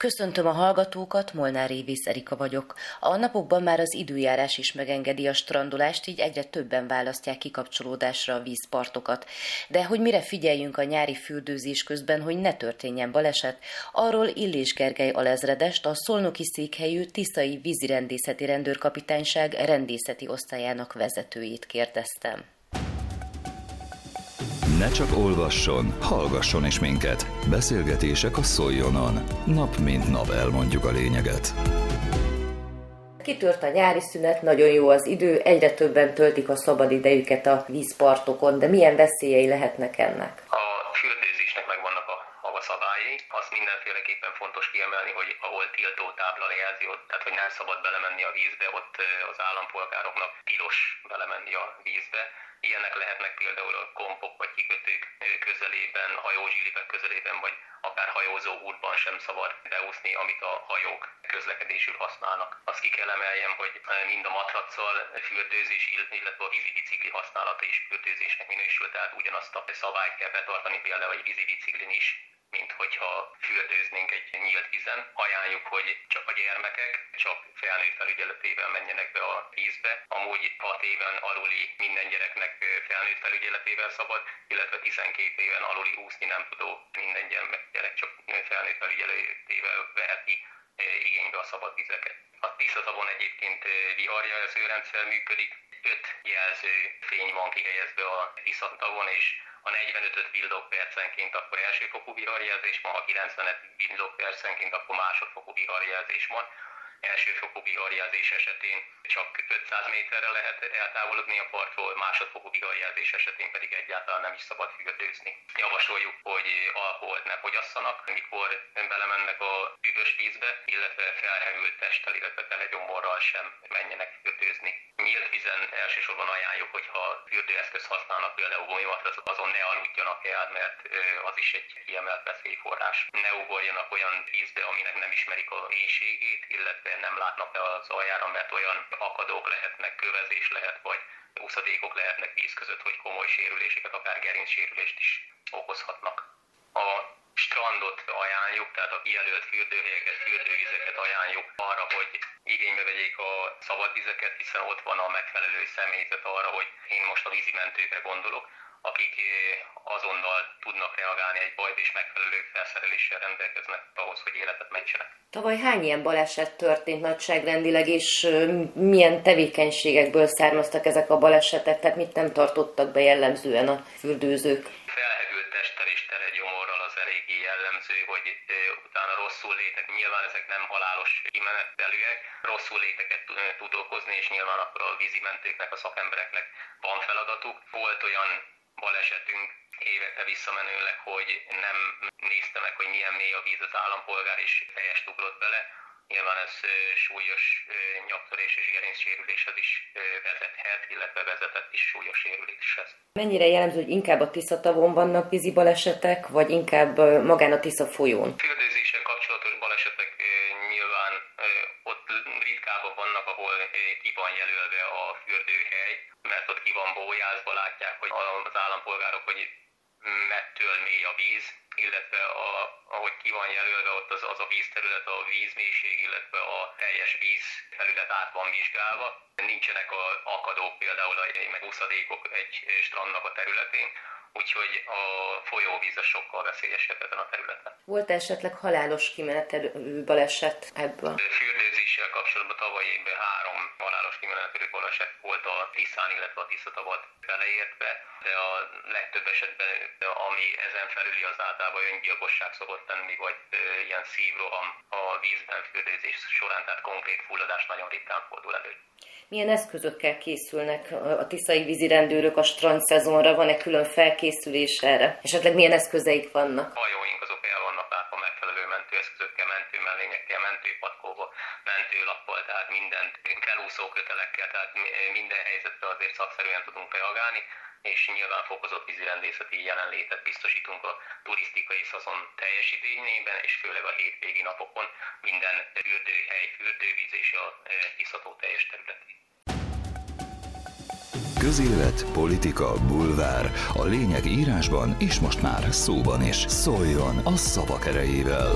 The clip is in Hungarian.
Köszöntöm a hallgatókat, Molnár Évész Erika vagyok. A napokban már az időjárás is megengedi a strandolást, így egyre többen választják kikapcsolódásra a vízpartokat. De hogy mire figyeljünk a nyári fürdőzés közben, hogy ne történjen baleset, arról Illés Gergely alezredest, a Szolnoki székhelyű Tiszai vízirendészeti rendőrkapitányság rendészeti osztályának vezetőjét kérdeztem. Ne csak olvasson, hallgasson is minket. Beszélgetések a Szoljonon. Nap mint nap elmondjuk a lényeget. Kitört a nyári szünet, nagyon jó az idő, egyre többen töltik a szabad idejüket a vízpartokon, de milyen veszélyei lehetnek ennek? A fürdőzésnek megvannak a maga szabályai. Azt mindenféleképpen fontos kiemelni, hogy ahol tiltó tábla jelzi, ott, tehát hogy nem szabad belemenni a vízbe, ott az állampolgároknak tilos belemenni a vízbe Ilyenek lehetnek például a kompok vagy kikötők közelében, hajózsilipek közelében, vagy akár hajózó útban sem szabad beúszni, amit a hajók közlekedésül használnak. Azt ki kell emeljem, hogy mind a matraccal fürdőzés, illetve a vízi használata is fürdőzésnek minősül, tehát ugyanazt a szabályt kell betartani például egy vízi is, mint hogyha fürdőznénk egy nyílt vízen. Ajánljuk, hogy csak a gyermekek, csak felnőtt felügyeletével menjenek be a vízbe. Amúgy 6 éven aluli minden gyereknek felnőtt felügyeletével szabad, illetve 12 éven aluli úszni nem tudó minden gyerek csak felnőtt felügyeletével veheti igénybe a szabad vizeket. A Tiszatavon egyébként viharjelző rendszer működik, öt jelző fény van kihelyezve a Tiszatavon, és a 45 villog percenként akkor elsőfokú viharjelzés van, ha 95 villog percenként akkor másodfokú viharjelzés van. Elsőfokú viharjelzés esetén csak 500 méterre lehet eltávolodni a partról, másodfokú viharjelzés esetén pedig egyáltalán nem is szabad fürdőzni. Javasoljuk, hogy alkoholt ne fogyasszanak, mikor belemennek a üdös vízbe, illetve felhevült testtel, illetve telegyomorral sem menjenek fürdőzni nyílt vízen elsősorban ajánljuk, hogyha fürdőeszköz használnak, például gumimat, azon ne aludjanak el, mert az is egy kiemelt veszélyforrás. Ne ugorjanak olyan vízbe, aminek nem ismerik a éjségét, illetve nem látnak be az aljára, mert olyan akadók lehetnek, kövezés lehet, vagy úszadékok lehetnek víz között, hogy komoly sérüléseket, akár gerincsérülést is okozhatnak. A strandot ajánljuk, tehát a kijelölt fürdőhelyeket, fürdővizeket ajánljuk arra, hogy igénybe a szabad vizeket, hiszen ott van a megfelelő személyzet arra, hogy én most a vízimentőkre gondolok, akik eh, azonnal tudnak reagálni egy bajt, és megfelelő felszereléssel rendelkeznek ahhoz, hogy életet mentsenek. Tavaly hány ilyen baleset történt nagyságrendileg, és milyen tevékenységekből származtak ezek a balesetek, tehát mit nem tartottak be jellemzően a fürdőzők? jellemző, hogy utána rosszul létek, nyilván ezek nem halálos kimenetelőek, rosszul léteket tud okozni, és nyilván akkor a vízimentőknek, a szakembereknek van feladatuk. Volt olyan balesetünk évekre visszamenőleg, hogy nem nézte meg, hogy milyen mély a víz az állampolgár, és helyest ugrott bele, Nyilván ez súlyos nyaktörés és gerincsérüléshez is vezethet, illetve vezetett is súlyos sérüléshez. Mennyire jellemző, hogy inkább a Tiszatavon vannak vízi balesetek, vagy inkább magán a Tisza folyón? Fürdőzéssel kapcsolatos balesetek nyilván ott ritkában vannak, ahol ki van jelölve a fürdőhely, mert bójázva, látják, hogy az állampolgárok, hogy mettől mély a víz, illetve a, ahogy ki van jelölve ott az, az a vízterület, a vízmélység, illetve a teljes vízfelület át van vizsgálva. Nincsenek a akadók például, meg úszadékok egy strandnak a területén, úgyhogy a folyóvíz a sokkal veszélyesebb ezen a területen. Volt esetleg halálos kimenetelő baleset ebből? Fürdőzéssel kapcsolatban tavaly évben három halálos kimenetelő baleset volt a Tiszán, illetve a Tiszatavat beleértve, de a legtöbb esetben, ami ezen felüli az általában öngyilkosság szokott lenni, vagy ilyen szívroham a vízben fürdőzés során, tehát konkrét fulladás nagyon ritkán fordul elő. Milyen eszközökkel készülnek a tiszai vízirendőrök a strand szezonra? Van-e külön felkészülés erre? Esetleg milyen eszközeik vannak? Hajóink azok el vannak látva megfelelő mentőeszközökkel, mentőmellényekkel, mentőpatkóval, mentőlappal, tehát felúszó kötelekkel, tehát minden helyzetre azért szakszerűen tudunk reagálni és nyilván fokozott vízirendészeti jelenlétet biztosítunk a turisztikai szezon teljes idényében, és főleg a hétvégi napokon minden fürdőhely, fürdővíz és a Tiszató teljes területén. Közélet, politika, bulvár. A lényeg írásban és most már szóban is. Szóljon a szavak erejével!